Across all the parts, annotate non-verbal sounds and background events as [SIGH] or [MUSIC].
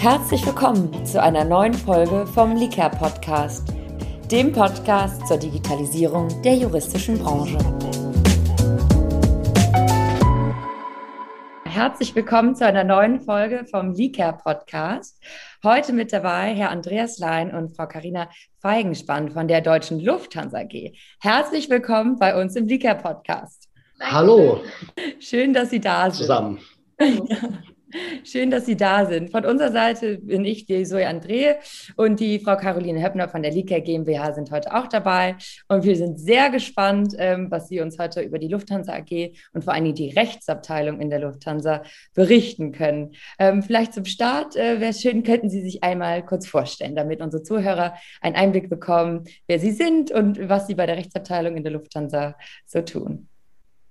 Herzlich willkommen zu einer neuen Folge vom Liker Podcast, dem Podcast zur Digitalisierung der juristischen Branche. Herzlich willkommen zu einer neuen Folge vom Liker Podcast. Heute mit dabei Herr Andreas Lein und Frau Karina Feigenspann von der Deutschen Lufthansa AG. Herzlich willkommen bei uns im Liker Podcast. Hallo. Schön, dass Sie da sind. Zusammen. Ja. [LAUGHS] Schön, dass Sie da sind. Von unserer Seite bin ich die Zoe André und die Frau Caroline Höppner von der Lika GmbH sind heute auch dabei. Und wir sind sehr gespannt, ähm, was Sie uns heute über die Lufthansa AG und vor allem die Rechtsabteilung in der Lufthansa berichten können. Ähm, vielleicht zum Start äh, wäre schön, könnten Sie sich einmal kurz vorstellen, damit unsere Zuhörer einen Einblick bekommen, wer Sie sind und was Sie bei der Rechtsabteilung in der Lufthansa so tun.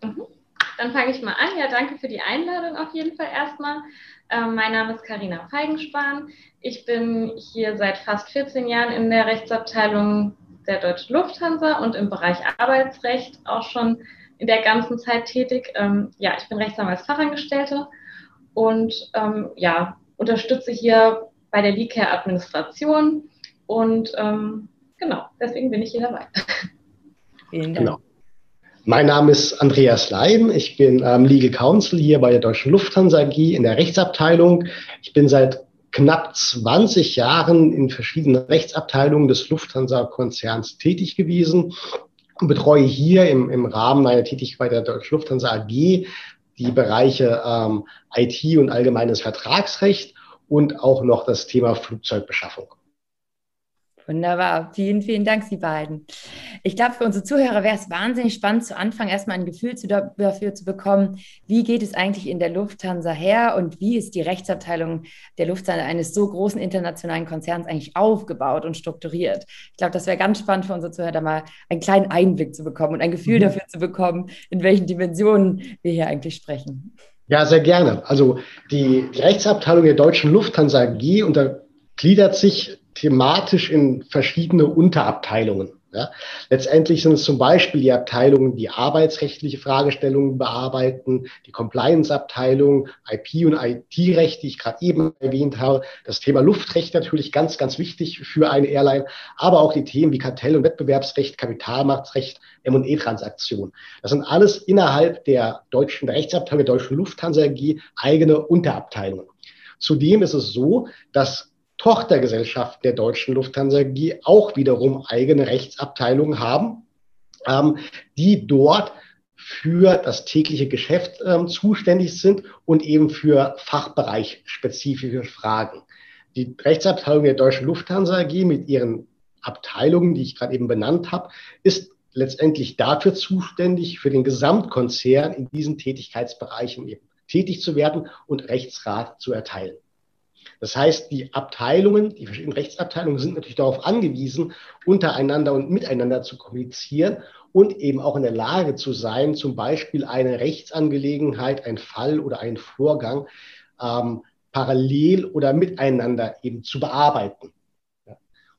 Mhm. Dann fange ich mal an. Ja, danke für die Einladung auf jeden Fall erstmal. Ähm, mein Name ist Karina Feigenspahn. Ich bin hier seit fast 14 Jahren in der Rechtsabteilung der Deutschen Lufthansa und im Bereich Arbeitsrecht auch schon in der ganzen Zeit tätig. Ähm, ja, ich bin Rechtsanwaltsfachangestellte und ähm, ja, unterstütze hier bei der Leadcare Administration und genau, deswegen bin ich hier dabei. Vielen Dank. Genau. Mein Name ist Andreas Lein. Ich bin ähm, Legal Counsel hier bei der Deutschen Lufthansa AG in der Rechtsabteilung. Ich bin seit knapp 20 Jahren in verschiedenen Rechtsabteilungen des Lufthansa-Konzerns tätig gewesen und betreue hier im, im Rahmen meiner Tätigkeit der Deutschen Lufthansa AG die Bereiche ähm, IT und allgemeines Vertragsrecht und auch noch das Thema Flugzeugbeschaffung. Wunderbar. Vielen, vielen Dank, Sie beiden. Ich glaube, für unsere Zuhörer wäre es wahnsinnig spannend, zu Anfang erstmal ein Gefühl zu, dafür zu bekommen, wie geht es eigentlich in der Lufthansa her und wie ist die Rechtsabteilung der Lufthansa eines so großen internationalen Konzerns eigentlich aufgebaut und strukturiert. Ich glaube, das wäre ganz spannend für unsere Zuhörer, da mal einen kleinen Einblick zu bekommen und ein Gefühl mhm. dafür zu bekommen, in welchen Dimensionen wir hier eigentlich sprechen. Ja, sehr gerne. Also die, die Rechtsabteilung der Deutschen Lufthansa AG untergliedert sich thematisch in verschiedene Unterabteilungen. Ja. Letztendlich sind es zum Beispiel die Abteilungen, die arbeitsrechtliche Fragestellungen bearbeiten, die Compliance-Abteilung, IP- und IT-Recht, die ich gerade eben erwähnt habe, das Thema Luftrecht natürlich ganz, ganz wichtig für eine Airline, aber auch die Themen wie Kartell- und Wettbewerbsrecht, Kapitalmarktrecht, M&E-Transaktionen. Das sind alles innerhalb der deutschen Rechtsabteilung der Deutschen Lufthansa AG eigene Unterabteilungen. Zudem ist es so, dass Tochtergesellschaften der deutschen Lufthansa AG auch wiederum eigene Rechtsabteilungen haben, ähm, die dort für das tägliche Geschäft ähm, zuständig sind und eben für fachbereichspezifische Fragen. Die Rechtsabteilung der deutschen Lufthansa AG mit ihren Abteilungen, die ich gerade eben benannt habe, ist letztendlich dafür zuständig, für den Gesamtkonzern in diesen Tätigkeitsbereichen eben tätig zu werden und Rechtsrat zu erteilen. Das heißt, die Abteilungen, die verschiedenen Rechtsabteilungen sind natürlich darauf angewiesen, untereinander und miteinander zu kommunizieren und eben auch in der Lage zu sein, zum Beispiel eine Rechtsangelegenheit, ein Fall oder einen Vorgang ähm, parallel oder miteinander eben zu bearbeiten.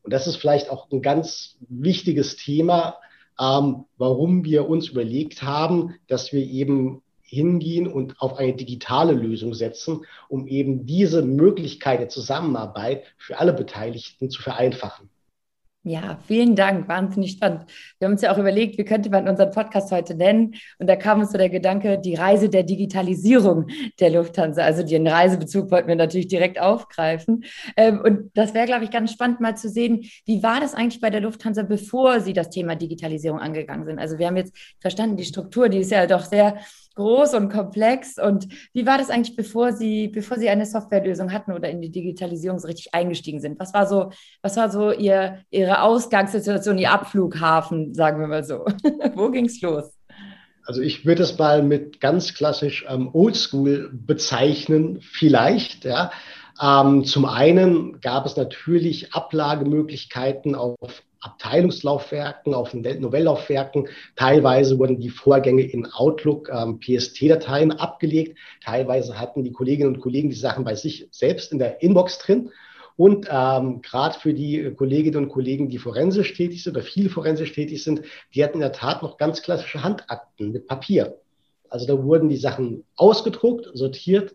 Und das ist vielleicht auch ein ganz wichtiges Thema, ähm, warum wir uns überlegt haben, dass wir eben hingehen und auf eine digitale Lösung setzen, um eben diese Möglichkeit der Zusammenarbeit für alle Beteiligten zu vereinfachen. Ja, vielen Dank. Wahnsinnig spannend. Wir haben uns ja auch überlegt, wie könnte man unseren Podcast heute nennen? Und da kam uns so der Gedanke, die Reise der Digitalisierung der Lufthansa. Also den Reisebezug wollten wir natürlich direkt aufgreifen. Ähm, und das wäre, glaube ich, ganz spannend mal zu sehen, wie war das eigentlich bei der Lufthansa, bevor Sie das Thema Digitalisierung angegangen sind? Also wir haben jetzt verstanden, die Struktur, die ist ja doch sehr groß und komplex. Und wie war das eigentlich, bevor Sie, bevor Sie eine Softwarelösung hatten oder in die Digitalisierung so richtig eingestiegen sind? Was war so, was war so Ihr, Ihre Ausgangssituation, Ihr Abflughafen, sagen wir mal so? [LAUGHS] Wo ging es los? Also ich würde es mal mit ganz klassisch ähm, Oldschool bezeichnen, vielleicht, ja. Ähm, zum einen gab es natürlich Ablagemöglichkeiten auf Abteilungslaufwerken, auf Novelllaufwerken. Teilweise wurden die Vorgänge in Outlook ähm, PST-Dateien abgelegt. Teilweise hatten die Kolleginnen und Kollegen die Sachen bei sich selbst in der Inbox drin. Und ähm, gerade für die Kolleginnen und Kollegen, die forensisch tätig sind oder viel forensisch tätig sind, die hatten in der Tat noch ganz klassische Handakten mit Papier. Also da wurden die Sachen ausgedruckt, sortiert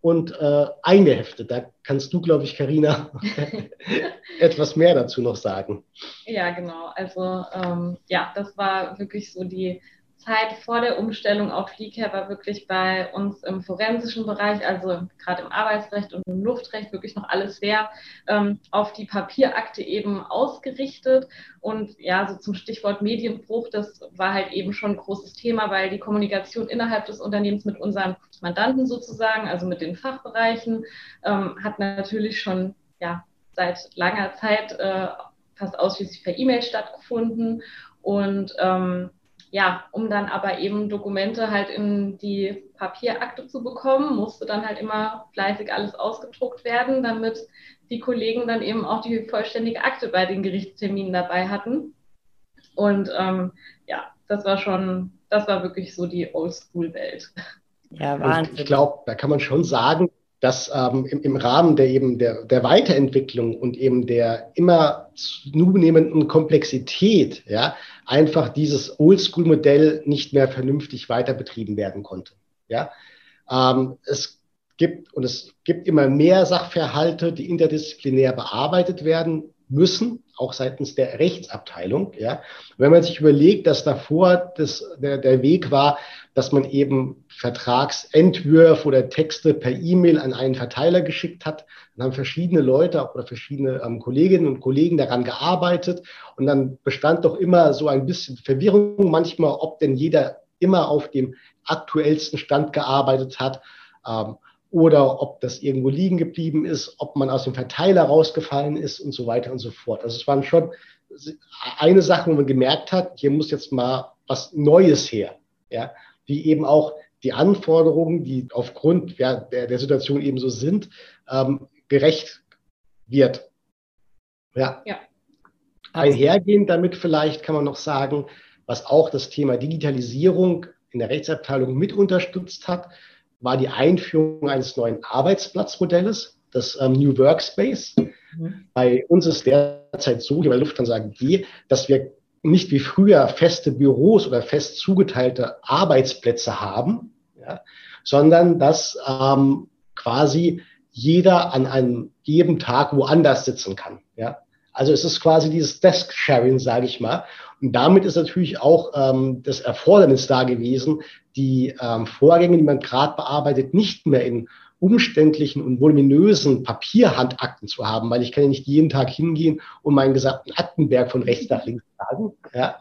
und äh, eingeheftet. Da kannst du, glaube ich, Karina, [LAUGHS] [LAUGHS] etwas mehr dazu noch sagen. Ja, genau. Also ähm, ja, das war wirklich so die Zeit vor der Umstellung auf Fliehcare war wirklich bei uns im forensischen Bereich, also gerade im Arbeitsrecht und im Luftrecht, wirklich noch alles sehr ähm, auf die Papierakte eben ausgerichtet. Und ja, so zum Stichwort Medienbruch, das war halt eben schon ein großes Thema, weil die Kommunikation innerhalb des Unternehmens mit unseren Mandanten sozusagen, also mit den Fachbereichen, ähm, hat natürlich schon ja, seit langer Zeit äh, fast ausschließlich per E-Mail stattgefunden. Und ähm, ja, um dann aber eben Dokumente halt in die Papierakte zu bekommen, musste dann halt immer fleißig alles ausgedruckt werden, damit die Kollegen dann eben auch die vollständige Akte bei den Gerichtsterminen dabei hatten. Und ähm, ja, das war schon, das war wirklich so die Oldschool-Welt. Ja, Wahnsinn. Ich glaube, da kann man schon sagen, dass ähm, im, im, Rahmen der eben der, der Weiterentwicklung und eben der immer zunehmenden Komplexität, ja, einfach dieses Oldschool-Modell nicht mehr vernünftig weiter betrieben werden konnte. Ja, ähm, es gibt und es gibt immer mehr Sachverhalte, die interdisziplinär bearbeitet werden müssen, auch seitens der Rechtsabteilung. Ja, wenn man sich überlegt, dass davor das, der, der Weg war, dass man eben Vertragsentwürfe oder Texte per E-Mail an einen Verteiler geschickt hat. Dann haben verschiedene Leute oder verschiedene ähm, Kolleginnen und Kollegen daran gearbeitet. Und dann bestand doch immer so ein bisschen Verwirrung manchmal, ob denn jeder immer auf dem aktuellsten Stand gearbeitet hat. Ähm, oder ob das irgendwo liegen geblieben ist, ob man aus dem Verteiler rausgefallen ist und so weiter und so fort. Also es waren schon eine Sache, wo man gemerkt hat, hier muss jetzt mal was Neues her. Ja, die eben auch die Anforderungen, die aufgrund ja, der, der Situation eben so sind, ähm, gerecht wird. Ja. ja. Einhergehend damit vielleicht kann man noch sagen, was auch das Thema Digitalisierung in der Rechtsabteilung mit unterstützt hat, war die Einführung eines neuen Arbeitsplatzmodells, das ähm, New Workspace. Mhm. Bei uns ist derzeit so, hier bei Lufthansa AG, dass wir nicht wie früher feste Büros oder fest zugeteilte Arbeitsplätze haben, ja, sondern dass ähm, quasi jeder an einem jedem Tag woanders sitzen kann. Ja. Also es ist quasi dieses Desk-Sharing, sage ich mal. Und damit ist natürlich auch ähm, das Erfordernis da gewesen, die ähm, Vorgänge, die man gerade bearbeitet, nicht mehr in umständlichen und voluminösen Papierhandakten zu haben, weil ich kann ja nicht jeden Tag hingehen und meinen gesamten Aktenberg von rechts nach links tragen, ja,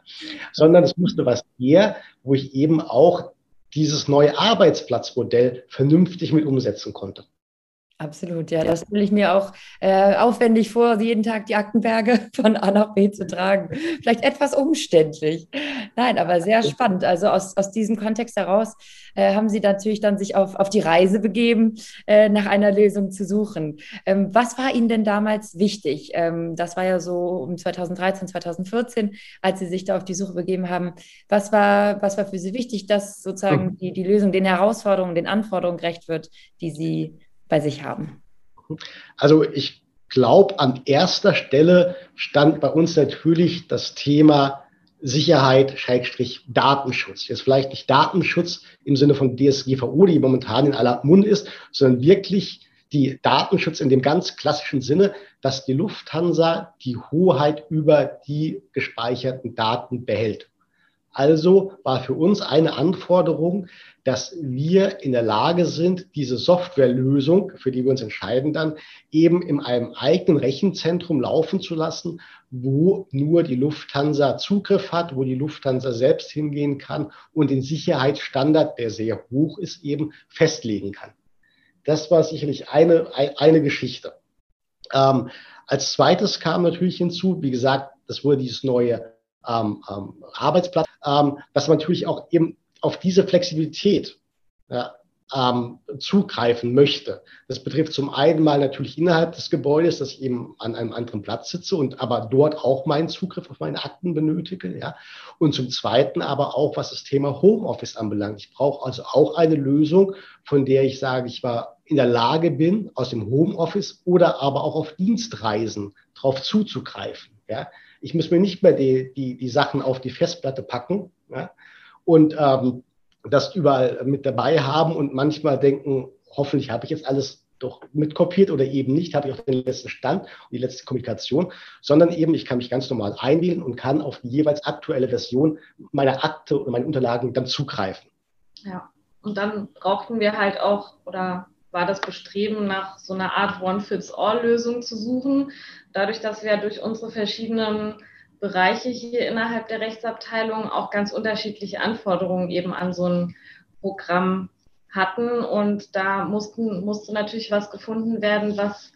sondern es musste was her, wo ich eben auch dieses neue Arbeitsplatzmodell vernünftig mit umsetzen konnte. Absolut, ja. Das stelle ich mir auch äh, aufwendig vor, jeden Tag die Aktenberge [LAUGHS] von A nach B zu tragen. Vielleicht etwas umständlich. Nein, aber sehr spannend. Also aus, aus diesem Kontext heraus äh, haben Sie natürlich dann sich auf, auf die Reise begeben, äh, nach einer Lösung zu suchen. Ähm, was war Ihnen denn damals wichtig? Ähm, das war ja so um 2013, 2014, als Sie sich da auf die Suche begeben haben. Was war, was war für Sie wichtig, dass sozusagen hm. die, die Lösung den Herausforderungen, den Anforderungen gerecht wird, die Sie bei sich haben? Also ich glaube, an erster Stelle stand bei uns natürlich das Thema Sicherheit, Schrägstrich, Datenschutz. Jetzt vielleicht nicht Datenschutz im Sinne von DSGVO, die momentan in aller Mund ist, sondern wirklich die Datenschutz in dem ganz klassischen Sinne, dass die Lufthansa die Hoheit über die gespeicherten Daten behält. Also war für uns eine Anforderung, dass wir in der Lage sind, diese Softwarelösung, für die wir uns entscheiden dann, eben in einem eigenen Rechenzentrum laufen zu lassen, wo nur die Lufthansa Zugriff hat, wo die Lufthansa selbst hingehen kann und den Sicherheitsstandard, der sehr hoch ist, eben festlegen kann. Das war sicherlich eine, eine Geschichte. Ähm, als zweites kam natürlich hinzu, wie gesagt, das wurde dieses neue ähm, ähm, Arbeitsplatz, ähm, dass man natürlich auch eben auf diese Flexibilität ja, ähm, zugreifen möchte. Das betrifft zum einen mal natürlich innerhalb des Gebäudes, dass ich eben an einem anderen Platz sitze und aber dort auch meinen Zugriff auf meine Akten benötige. Ja. Und zum zweiten aber auch, was das Thema Homeoffice anbelangt. Ich brauche also auch eine Lösung, von der ich sage, ich war in der Lage bin, aus dem Homeoffice oder aber auch auf Dienstreisen darauf zuzugreifen. Ja. Ich muss mir nicht mehr die, die, die Sachen auf die Festplatte packen, ja, und ähm, das überall mit dabei haben und manchmal denken, hoffentlich habe ich jetzt alles doch mitkopiert oder eben nicht, habe ich auch den letzten Stand und die letzte Kommunikation, sondern eben ich kann mich ganz normal einwählen und kann auf die jeweils aktuelle Version meiner Akte oder meiner Unterlagen dann zugreifen. Ja, und dann brauchten wir halt auch oder war das Bestreben nach so einer Art One-Fits-All-Lösung zu suchen. Dadurch, dass wir durch unsere verschiedenen Bereiche hier innerhalb der Rechtsabteilung auch ganz unterschiedliche Anforderungen eben an so ein Programm hatten. Und da mussten, musste natürlich was gefunden werden, was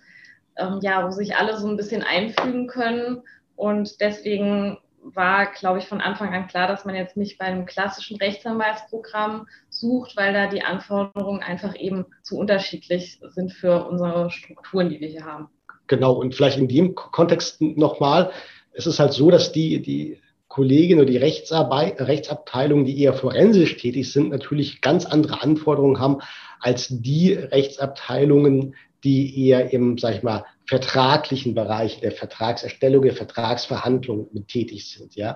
ähm, ja, wo sich alle so ein bisschen einfügen können. Und deswegen war, glaube ich, von Anfang an klar, dass man jetzt nicht bei einem klassischen Rechtsanwaltsprogramm sucht, weil da die Anforderungen einfach eben zu unterschiedlich sind für unsere Strukturen, die wir hier haben. Genau, und vielleicht in dem Kontext nochmal, es ist halt so, dass die, die Kolleginnen oder die Rechtsarbeit, Rechtsabteilungen, die eher forensisch tätig sind, natürlich ganz andere Anforderungen haben als die Rechtsabteilungen, die eher im, sag ich mal, vertraglichen Bereich der Vertragserstellung, der Vertragsverhandlungen mit tätig sind. Ja.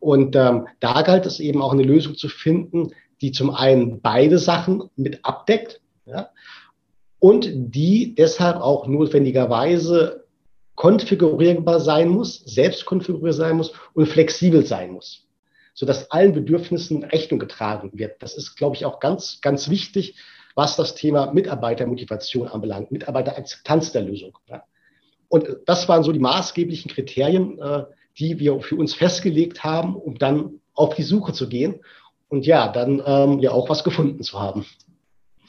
Und ähm, da galt es eben auch eine Lösung zu finden, die zum einen beide Sachen mit abdeckt ja, und die deshalb auch notwendigerweise konfigurierbar sein muss, selbst konfigurierbar sein muss und flexibel sein muss, sodass allen Bedürfnissen Rechnung getragen wird. Das ist, glaube ich, auch ganz, ganz wichtig, was das Thema Mitarbeitermotivation anbelangt, Mitarbeiterakzeptanz der Lösung. Ja. Und das waren so die maßgeblichen Kriterien, äh, die wir für uns festgelegt haben, um dann auf die Suche zu gehen und ja, dann ähm, ja auch was gefunden zu haben.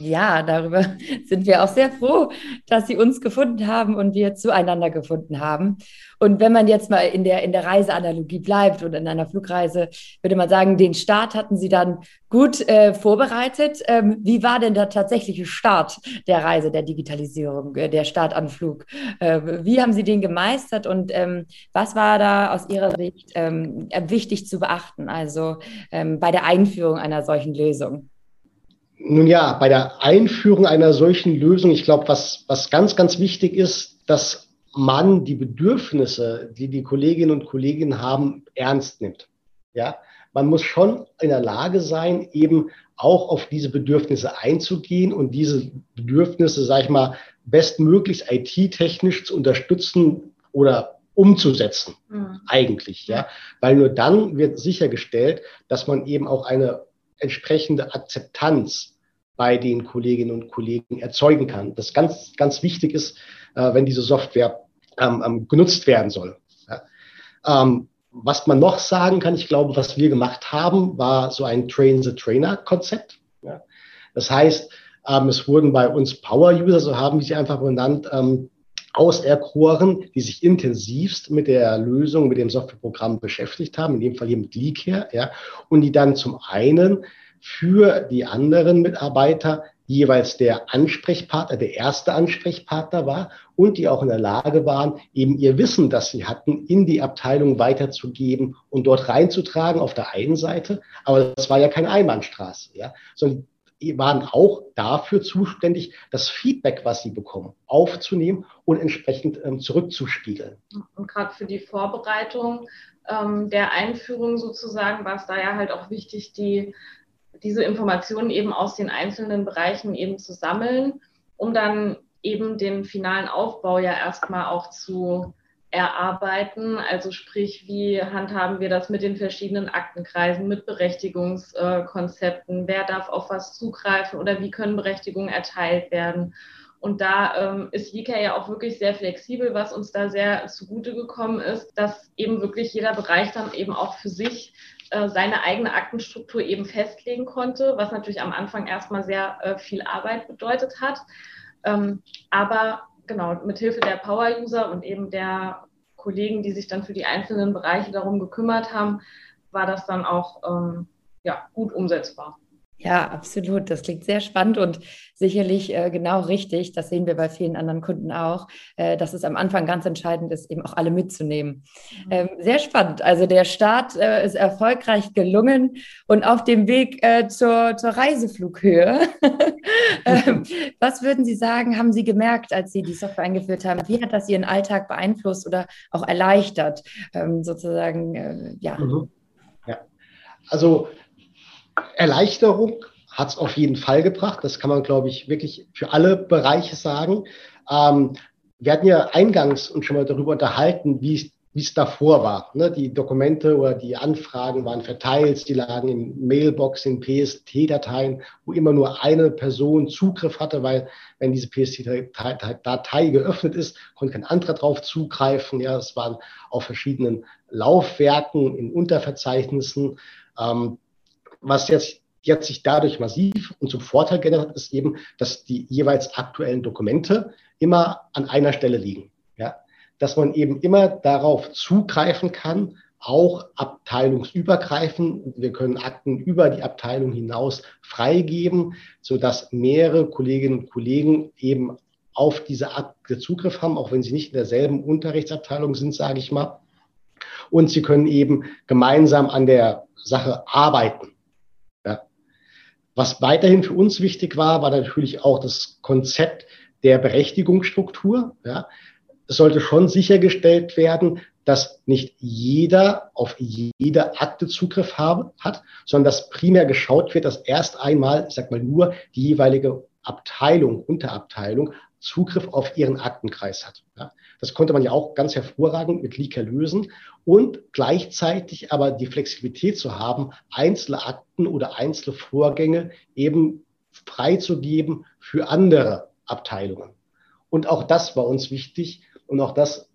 Ja, darüber [LAUGHS] sind wir auch sehr froh, dass Sie uns gefunden haben und wir zueinander gefunden haben. Und wenn man jetzt mal in der, in der Reiseanalogie bleibt oder in einer Flugreise, würde man sagen, den Start hatten Sie dann gut äh, vorbereitet. Ähm, wie war denn der tatsächliche Start der Reise, der Digitalisierung, äh, der Startanflug? Äh, wie haben Sie den gemeistert und ähm, was war da aus Ihrer Sicht ähm, wichtig zu beachten, also ähm, bei der Einführung einer solchen Lösung? Nun ja, bei der Einführung einer solchen Lösung, ich glaube, was, was ganz, ganz wichtig ist, dass man die Bedürfnisse, die die Kolleginnen und Kollegen haben, ernst nimmt. Ja, man muss schon in der Lage sein, eben auch auf diese Bedürfnisse einzugehen und diese Bedürfnisse, sage ich mal, bestmöglichst IT-technisch zu unterstützen oder umzusetzen, mhm. eigentlich, ja, weil nur dann wird sichergestellt, dass man eben auch eine entsprechende Akzeptanz bei den Kolleginnen und Kollegen erzeugen kann. Das ganz, ganz wichtig ist, äh, wenn diese Software ähm, ähm, genutzt werden soll. Ja. Ähm, was man noch sagen kann, ich glaube, was wir gemacht haben, war so ein Train-the-Trainer-Konzept. Ja. Das heißt, ähm, es wurden bei uns Power-User, so haben wir sie einfach benannt, ähm, auserkoren, die sich intensivst mit der Lösung, mit dem Softwareprogramm beschäftigt haben, in dem Fall hier mit Leakcare, ja, und die dann zum einen für die anderen Mitarbeiter jeweils der Ansprechpartner, der erste Ansprechpartner war und die auch in der Lage waren, eben ihr Wissen, das sie hatten, in die Abteilung weiterzugeben und dort reinzutragen auf der einen Seite. Aber das war ja keine Einbahnstraße, ja, sondern waren auch dafür zuständig, das Feedback, was sie bekommen, aufzunehmen und entsprechend ähm, zurückzuspiegeln. Und gerade für die Vorbereitung ähm, der Einführung sozusagen war es da ja halt auch wichtig, die diese Informationen eben aus den einzelnen Bereichen eben zu sammeln, um dann eben den finalen Aufbau ja erstmal auch zu erarbeiten. Also sprich, wie handhaben wir das mit den verschiedenen Aktenkreisen, mit Berechtigungskonzepten, wer darf auf was zugreifen oder wie können Berechtigungen erteilt werden. Und da ähm, ist Lika ja auch wirklich sehr flexibel, was uns da sehr zugute gekommen ist, dass eben wirklich jeder Bereich dann eben auch für sich äh, seine eigene Aktenstruktur eben festlegen konnte, was natürlich am Anfang erstmal sehr äh, viel Arbeit bedeutet hat. Ähm, aber genau, mit Hilfe der Power-User und eben der Kollegen, die sich dann für die einzelnen Bereiche darum gekümmert haben, war das dann auch ähm, ja, gut umsetzbar. Ja, absolut. Das klingt sehr spannend und sicherlich äh, genau richtig. Das sehen wir bei vielen anderen Kunden auch, äh, dass es am Anfang ganz entscheidend ist, eben auch alle mitzunehmen. Mhm. Ähm, sehr spannend. Also der Start äh, ist erfolgreich gelungen und auf dem Weg äh, zur, zur Reiseflughöhe. [LAUGHS] [LAUGHS] ähm, was würden Sie sagen, haben Sie gemerkt, als Sie die Software eingeführt haben? Wie hat das Ihren Alltag beeinflusst oder auch erleichtert, ähm, sozusagen? Äh, ja. Mhm. ja. Also Erleichterung hat es auf jeden Fall gebracht. Das kann man, glaube ich, wirklich für alle Bereiche sagen. Ähm, wir hatten ja eingangs uns schon mal darüber unterhalten, wie es davor war. Ne? Die Dokumente oder die Anfragen waren verteilt, die lagen in Mailbox, in PST-Dateien, wo immer nur eine Person Zugriff hatte, weil wenn diese PST-Datei geöffnet ist, konnte kein anderer drauf zugreifen. Ja, es waren auf verschiedenen Laufwerken, in Unterverzeichnissen. Ähm, was jetzt jetzt sich dadurch massiv und zum Vorteil geändert hat, ist eben, dass die jeweils aktuellen Dokumente immer an einer Stelle liegen. Ja? Dass man eben immer darauf zugreifen kann, auch abteilungsübergreifend. Wir können Akten über die Abteilung hinaus freigeben, sodass mehrere Kolleginnen und Kollegen eben auf diese Akte Zugriff haben, auch wenn sie nicht in derselben Unterrichtsabteilung sind, sage ich mal. Und sie können eben gemeinsam an der Sache arbeiten. Was weiterhin für uns wichtig war, war natürlich auch das Konzept der Berechtigungsstruktur. Ja. Es sollte schon sichergestellt werden, dass nicht jeder auf jede Akte Zugriff habe, hat, sondern dass primär geschaut wird, dass erst einmal, ich sag mal nur, die jeweilige Abteilung, Unterabteilung Zugriff auf ihren Aktenkreis hat. Ja. Das konnte man ja auch ganz hervorragend mit Leaker lösen und gleichzeitig aber die Flexibilität zu haben, einzelne Akten oder einzelne Vorgänge eben freizugeben für andere Abteilungen. Und auch das war uns wichtig und auch das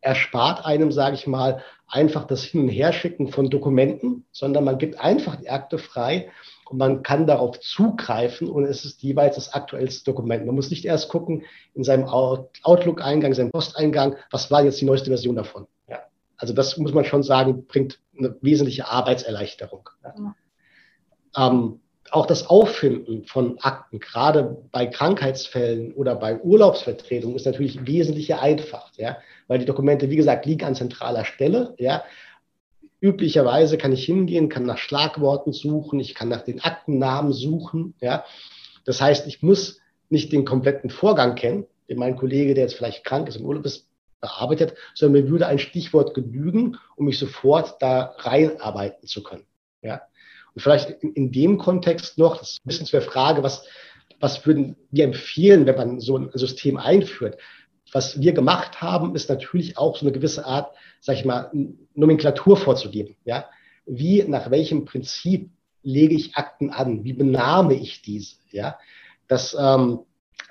erspart einem, sage ich mal, einfach das Hin- und Herschicken von Dokumenten, sondern man gibt einfach die Akte frei und man kann darauf zugreifen und es ist jeweils das aktuellste Dokument. Man muss nicht erst gucken in seinem Outlook-Eingang, seinem Posteingang, was war jetzt die neueste Version davon. Ja. Also das muss man schon sagen, bringt eine wesentliche Arbeitserleichterung. Ja. Ähm, auch das Auffinden von Akten, gerade bei Krankheitsfällen oder bei Urlaubsvertretungen, ist natürlich wesentlich vereinfacht, ja, weil die Dokumente, wie gesagt, liegen an zentraler Stelle, ja, Üblicherweise kann ich hingehen, kann nach Schlagworten suchen, ich kann nach den Aktennamen suchen. Ja. Das heißt, ich muss nicht den kompletten Vorgang kennen, den mein Kollege, der jetzt vielleicht krank ist, im Urlaub ist, bearbeitet, sondern mir würde ein Stichwort genügen, um mich sofort da reinarbeiten zu können. Ja. Und vielleicht in, in dem Kontext noch, das ist ein bisschen zur Frage, was, was würden wir empfehlen, wenn man so ein System einführt? Was wir gemacht haben, ist natürlich auch so eine gewisse Art sag ich mal, Nomenklatur vorzugeben. Ja? Wie, nach welchem Prinzip lege ich Akten an? Wie benahme ich diese? Ja? Das ähm,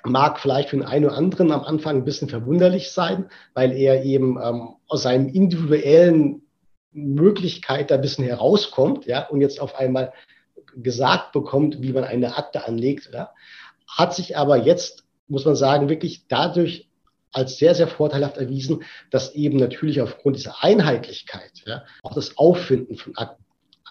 mag vielleicht für den einen oder anderen am Anfang ein bisschen verwunderlich sein, weil er eben ähm, aus seinen individuellen Möglichkeit da ein bisschen herauskommt, ja, und jetzt auf einmal gesagt bekommt, wie man eine Akte anlegt, ja, hat sich aber jetzt, muss man sagen, wirklich dadurch als sehr, sehr vorteilhaft erwiesen, dass eben natürlich aufgrund dieser Einheitlichkeit ja, auch das Auffinden von Akten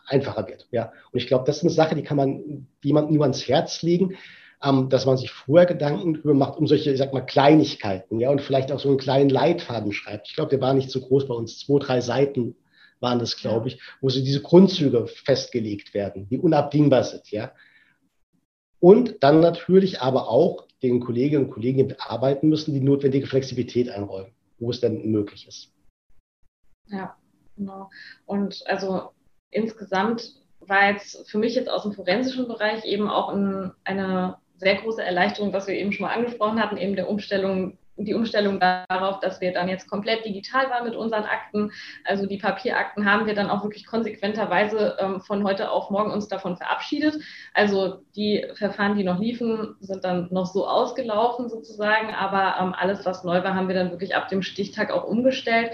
einfacher wird. Ja. Und ich glaube, das ist eine Sache, die kann man jemandem nur ans Herz legen, ähm, dass man sich vorher Gedanken darüber macht, um solche, ich sag mal, Kleinigkeiten, ja, und vielleicht auch so einen kleinen Leitfaden schreibt. Ich glaube, der war nicht so groß bei uns, zwei, drei Seiten waren das, glaube ich, wo so diese Grundzüge festgelegt werden, die unabdingbar sind, ja. Und dann natürlich aber auch den Kolleginnen und Kollegen, die mitarbeiten müssen, die notwendige Flexibilität einräumen, wo es denn möglich ist. Ja, genau. Und also insgesamt war jetzt für mich jetzt aus dem forensischen Bereich eben auch ein, eine sehr große Erleichterung, was wir eben schon mal angesprochen hatten, eben der Umstellung die Umstellung darauf, dass wir dann jetzt komplett digital waren mit unseren Akten. Also die Papierakten haben wir dann auch wirklich konsequenterweise ähm, von heute auf morgen uns davon verabschiedet. Also die Verfahren, die noch liefen, sind dann noch so ausgelaufen sozusagen, aber ähm, alles, was neu war, haben wir dann wirklich ab dem Stichtag auch umgestellt.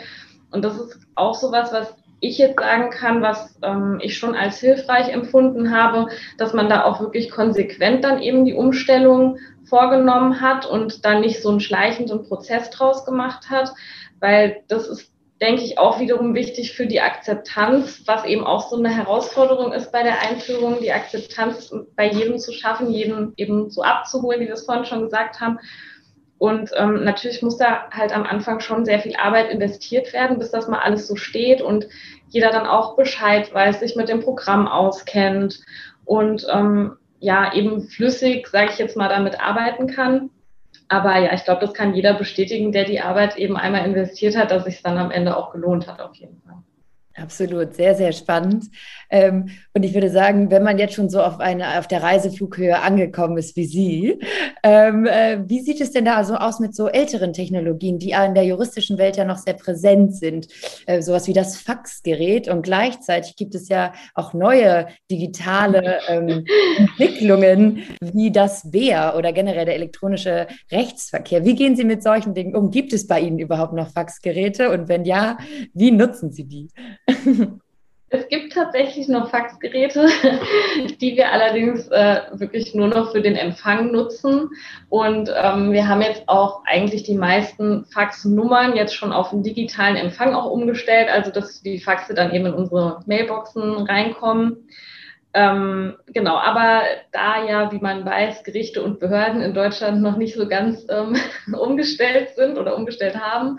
Und das ist auch sowas, was ich jetzt sagen kann, was ähm, ich schon als hilfreich empfunden habe, dass man da auch wirklich konsequent dann eben die Umstellung vorgenommen hat und dann nicht so einen schleichenden Prozess draus gemacht hat, weil das ist, denke ich, auch wiederum wichtig für die Akzeptanz, was eben auch so eine Herausforderung ist bei der Einführung, die Akzeptanz bei jedem zu schaffen, jeden eben so abzuholen, wie wir es vorhin schon gesagt haben. Und ähm, natürlich muss da halt am Anfang schon sehr viel Arbeit investiert werden, bis das mal alles so steht und jeder dann auch Bescheid weiß, sich mit dem Programm auskennt und ähm, ja eben flüssig, sage ich jetzt mal, damit arbeiten kann. Aber ja, ich glaube, das kann jeder bestätigen, der die Arbeit eben einmal investiert hat, dass sich dann am Ende auch gelohnt hat, auf jeden Fall. Absolut, sehr, sehr spannend. Ähm, und ich würde sagen, wenn man jetzt schon so auf, eine, auf der Reiseflughöhe angekommen ist wie Sie, ähm, äh, wie sieht es denn da so aus mit so älteren Technologien, die in der juristischen Welt ja noch sehr präsent sind? Äh, sowas wie das Faxgerät. Und gleichzeitig gibt es ja auch neue digitale ähm, [LAUGHS] Entwicklungen wie das BEA oder generell der elektronische Rechtsverkehr. Wie gehen Sie mit solchen Dingen um? Gibt es bei Ihnen überhaupt noch Faxgeräte? Und wenn ja, wie nutzen Sie die? [LAUGHS] Es gibt tatsächlich noch Faxgeräte, [LAUGHS] die wir allerdings äh, wirklich nur noch für den Empfang nutzen. Und ähm, wir haben jetzt auch eigentlich die meisten Faxnummern jetzt schon auf den digitalen Empfang auch umgestellt, also dass die Faxe dann eben in unsere Mailboxen reinkommen. Ähm, genau, aber da ja, wie man weiß, Gerichte und Behörden in Deutschland noch nicht so ganz ähm, [LAUGHS] umgestellt sind oder umgestellt haben,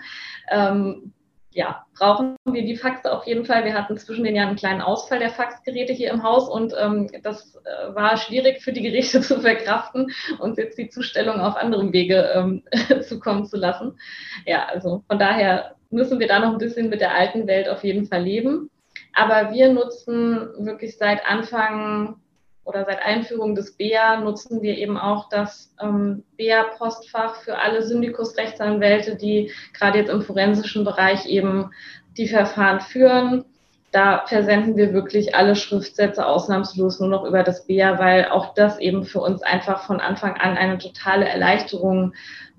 ähm, ja, brauchen wir die Faxe auf jeden Fall. Wir hatten zwischen den Jahren einen kleinen Ausfall der Faxgeräte hier im Haus und ähm, das äh, war schwierig für die Gerichte [LAUGHS] zu verkraften und jetzt die Zustellung auf anderem Wege ähm, [LAUGHS] zukommen zu lassen. Ja, also von daher müssen wir da noch ein bisschen mit der alten Welt auf jeden Fall leben. Aber wir nutzen wirklich seit Anfang oder seit Einführung des BEA nutzen wir eben auch das ähm, BEA-Postfach für alle Syndikus-Rechtsanwälte, die gerade jetzt im forensischen Bereich eben die Verfahren führen. Da versenden wir wirklich alle Schriftsätze ausnahmslos nur noch über das BEA, weil auch das eben für uns einfach von Anfang an eine totale Erleichterung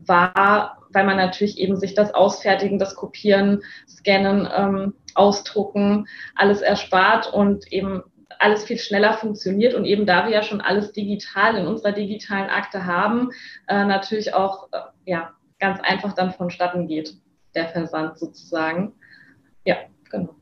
war, weil man natürlich eben sich das Ausfertigen, das Kopieren, Scannen, ähm, Ausdrucken alles erspart und eben alles viel schneller funktioniert und eben da wir ja schon alles digital in unserer digitalen Akte haben, äh, natürlich auch äh, ja, ganz einfach dann vonstatten geht, der Versand sozusagen. Ja, genau.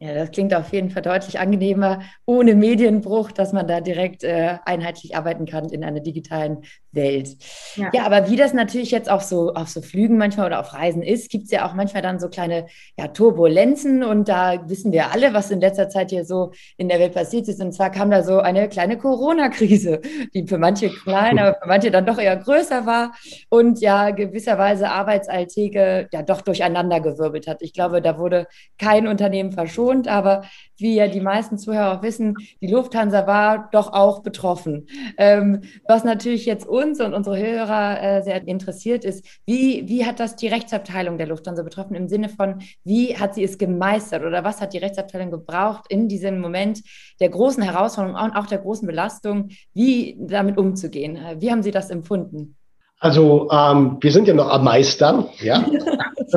Ja, das klingt auf jeden Fall deutlich angenehmer, ohne Medienbruch, dass man da direkt äh, einheitlich arbeiten kann in einer digitalen Welt. Ja. ja. aber wie das natürlich jetzt auch so auf so Flügen manchmal oder auf Reisen ist, gibt es ja auch manchmal dann so kleine ja, Turbulenzen und da wissen wir alle, was in letzter Zeit hier so in der Welt passiert ist. Und zwar kam da so eine kleine Corona-Krise, die für manche klein, aber für manche dann doch eher größer war und ja gewisserweise Arbeitsalltäge ja doch durcheinandergewirbelt hat. Ich glaube, da wurde kein Unternehmen verschont verschont, aber wie ja die meisten Zuhörer auch wissen, die Lufthansa war doch auch betroffen. Ähm, was natürlich jetzt uns und unsere Hörer äh, sehr interessiert ist, wie, wie hat das die Rechtsabteilung der Lufthansa betroffen im Sinne von, wie hat sie es gemeistert oder was hat die Rechtsabteilung gebraucht in diesem Moment der großen Herausforderung und auch der großen Belastung, wie damit umzugehen? Wie haben Sie das empfunden? Also ähm, wir sind ja noch am Meistern, ja,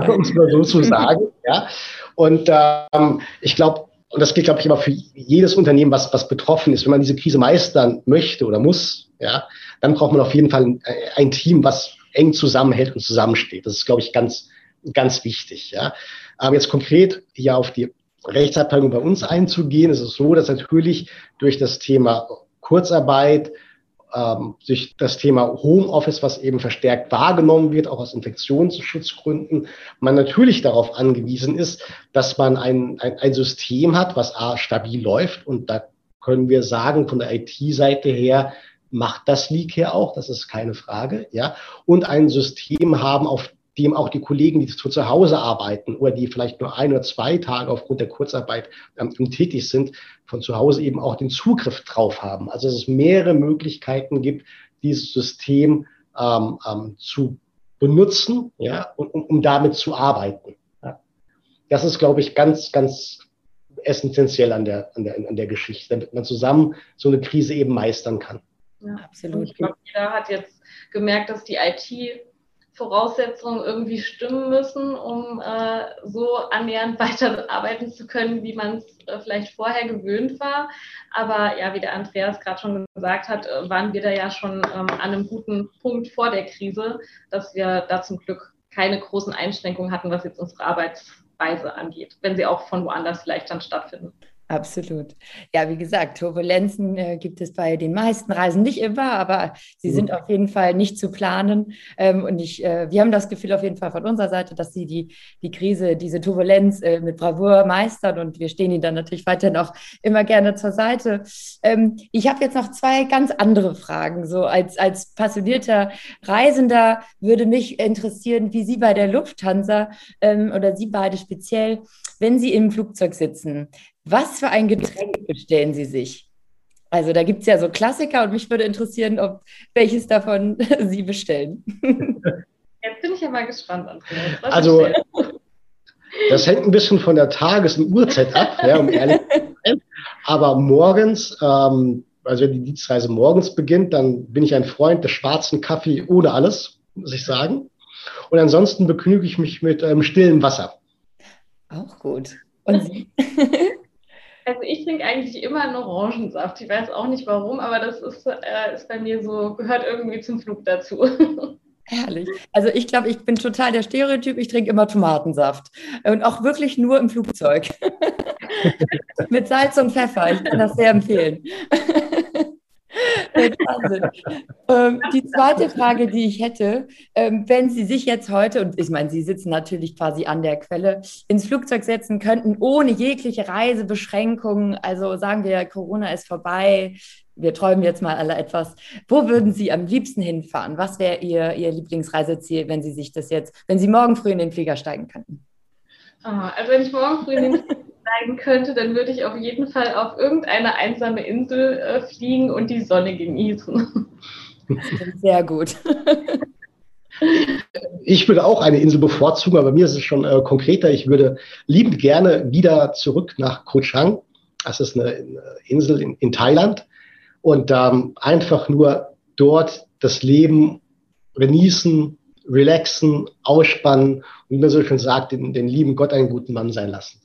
um es mal so zu sagen, ja. Und ähm, ich glaube, und das gilt, glaube ich, immer für jedes Unternehmen, was, was betroffen ist, wenn man diese Krise meistern möchte oder muss, ja, dann braucht man auf jeden Fall ein, ein Team, was eng zusammenhält und zusammensteht. Das ist, glaube ich, ganz, ganz wichtig. Ja. Aber jetzt konkret hier auf die Rechtsabteilung bei uns einzugehen, ist es so, dass natürlich durch das Thema Kurzarbeit, ähm, durch das Thema Homeoffice, was eben verstärkt wahrgenommen wird, auch aus Infektionsschutzgründen, man natürlich darauf angewiesen ist, dass man ein, ein, ein System hat, was A, stabil läuft. Und da können wir sagen, von der IT-Seite her, macht das Leak hier auch, das ist keine Frage, ja, und ein System haben, auf dem auch die Kollegen, die zu Hause arbeiten oder die vielleicht nur ein oder zwei Tage aufgrund der Kurzarbeit ähm, tätig sind, von zu Hause eben auch den Zugriff drauf haben. Also dass es mehrere Möglichkeiten gibt, dieses System ähm, ähm, zu benutzen, ja, und, um, um damit zu arbeiten. Ja. Das ist, glaube ich, ganz, ganz essentiell an der, an der, an der Geschichte, damit man zusammen so eine Krise eben meistern kann. Ja, absolut. Ich glaube, jeder hat jetzt gemerkt, dass die IT Voraussetzungen irgendwie stimmen müssen, um äh, so annähernd [LAUGHS] weiterarbeiten zu können, wie man es äh, vielleicht vorher gewöhnt war. Aber ja, wie der Andreas gerade schon gesagt hat, äh, waren wir da ja schon ähm, an einem guten Punkt vor der Krise, dass wir da zum Glück keine großen Einschränkungen hatten, was jetzt unsere Arbeitsweise angeht, wenn sie auch von woanders vielleicht dann stattfinden. Absolut. Ja, wie gesagt, Turbulenzen äh, gibt es bei den meisten Reisen nicht immer, aber sie mhm. sind auf jeden Fall nicht zu planen. Ähm, und ich, äh, wir haben das Gefühl auf jeden Fall von unserer Seite, dass sie die, die Krise, diese Turbulenz äh, mit Bravour meistern und wir stehen ihnen dann natürlich weiterhin auch immer gerne zur Seite. Ähm, ich habe jetzt noch zwei ganz andere Fragen. So als, als passionierter Reisender würde mich interessieren, wie Sie bei der Lufthansa ähm, oder Sie beide speziell, wenn Sie im Flugzeug sitzen, was für ein Getränk bestellen Sie sich? Also da gibt es ja so Klassiker und mich würde interessieren, ob welches davon [LAUGHS] Sie bestellen. Jetzt bin ich ja mal gespannt, Andreas. Also das hängt ein bisschen von der Tages- und Uhrzeit ab, ja, um ehrlich zu sein. Aber morgens, ähm, also wenn die Dienstreise morgens beginnt, dann bin ich ein Freund des schwarzen Kaffee ohne alles, muss ich sagen. Und ansonsten begnüge ich mich mit ähm, stillem Wasser. Auch gut. Und Sie? [LAUGHS] Also ich trinke eigentlich immer einen Orangensaft. Ich weiß auch nicht warum, aber das ist, äh, ist bei mir so, gehört irgendwie zum Flug dazu. [LAUGHS] Herrlich. Also ich glaube, ich bin total der Stereotyp. Ich trinke immer Tomatensaft. Und auch wirklich nur im Flugzeug. [LAUGHS] Mit Salz und Pfeffer. Ich kann das sehr empfehlen. [LAUGHS] ähm, die zweite Frage, die ich hätte, ähm, wenn Sie sich jetzt heute, und ich meine, Sie sitzen natürlich quasi an der Quelle, ins Flugzeug setzen könnten, ohne jegliche Reisebeschränkungen, also sagen wir, Corona ist vorbei, wir träumen jetzt mal alle etwas. Wo würden Sie am liebsten hinfahren? Was wäre Ihr, Ihr Lieblingsreiseziel, wenn Sie sich das jetzt, wenn Sie morgen früh in den Flieger steigen könnten? Ah, also wenn ich morgen früh in den Steigen könnte, dann würde ich auf jeden Fall auf irgendeine einsame Insel äh, fliegen und die Sonne genießen. [LAUGHS] Sehr gut. Ich würde auch eine Insel bevorzugen, aber mir ist es schon äh, konkreter. Ich würde liebend gerne wieder zurück nach Koh Chang. Das ist eine, eine Insel in, in, Thailand. Und ähm, einfach nur dort das Leben genießen, relaxen, ausspannen und wie man so schön sagt, den, den lieben Gott einen guten Mann sein lassen.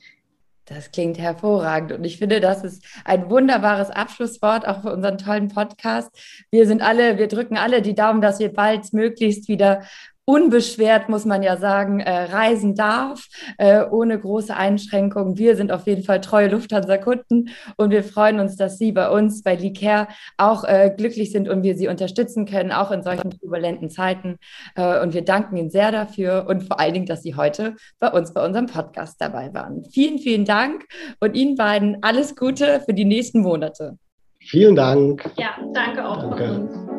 Das klingt hervorragend und ich finde, das ist ein wunderbares Abschlusswort auch für unseren tollen Podcast. Wir sind alle, wir drücken alle die Daumen, dass wir bald möglichst wieder unbeschwert, muss man ja sagen, äh, reisen darf, äh, ohne große Einschränkungen. Wir sind auf jeden Fall treue Lufthansa-Kunden und wir freuen uns, dass Sie bei uns, bei Licair, auch äh, glücklich sind und wir Sie unterstützen können, auch in solchen turbulenten Zeiten. Äh, und wir danken Ihnen sehr dafür und vor allen Dingen, dass Sie heute bei uns bei unserem Podcast dabei waren. Vielen, vielen Dank und Ihnen beiden alles Gute für die nächsten Monate. Vielen Dank. Ja, danke auch danke. von uns.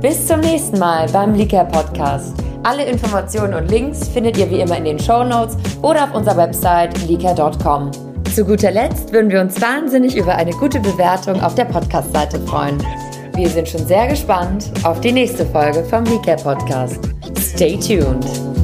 Bis zum nächsten Mal beim Liker Podcast. Alle Informationen und Links findet ihr wie immer in den Show Notes oder auf unserer Website liker.com. Zu guter Letzt würden wir uns wahnsinnig über eine gute Bewertung auf der Podcast-Seite freuen. Wir sind schon sehr gespannt auf die nächste Folge vom Liker Podcast. Stay tuned!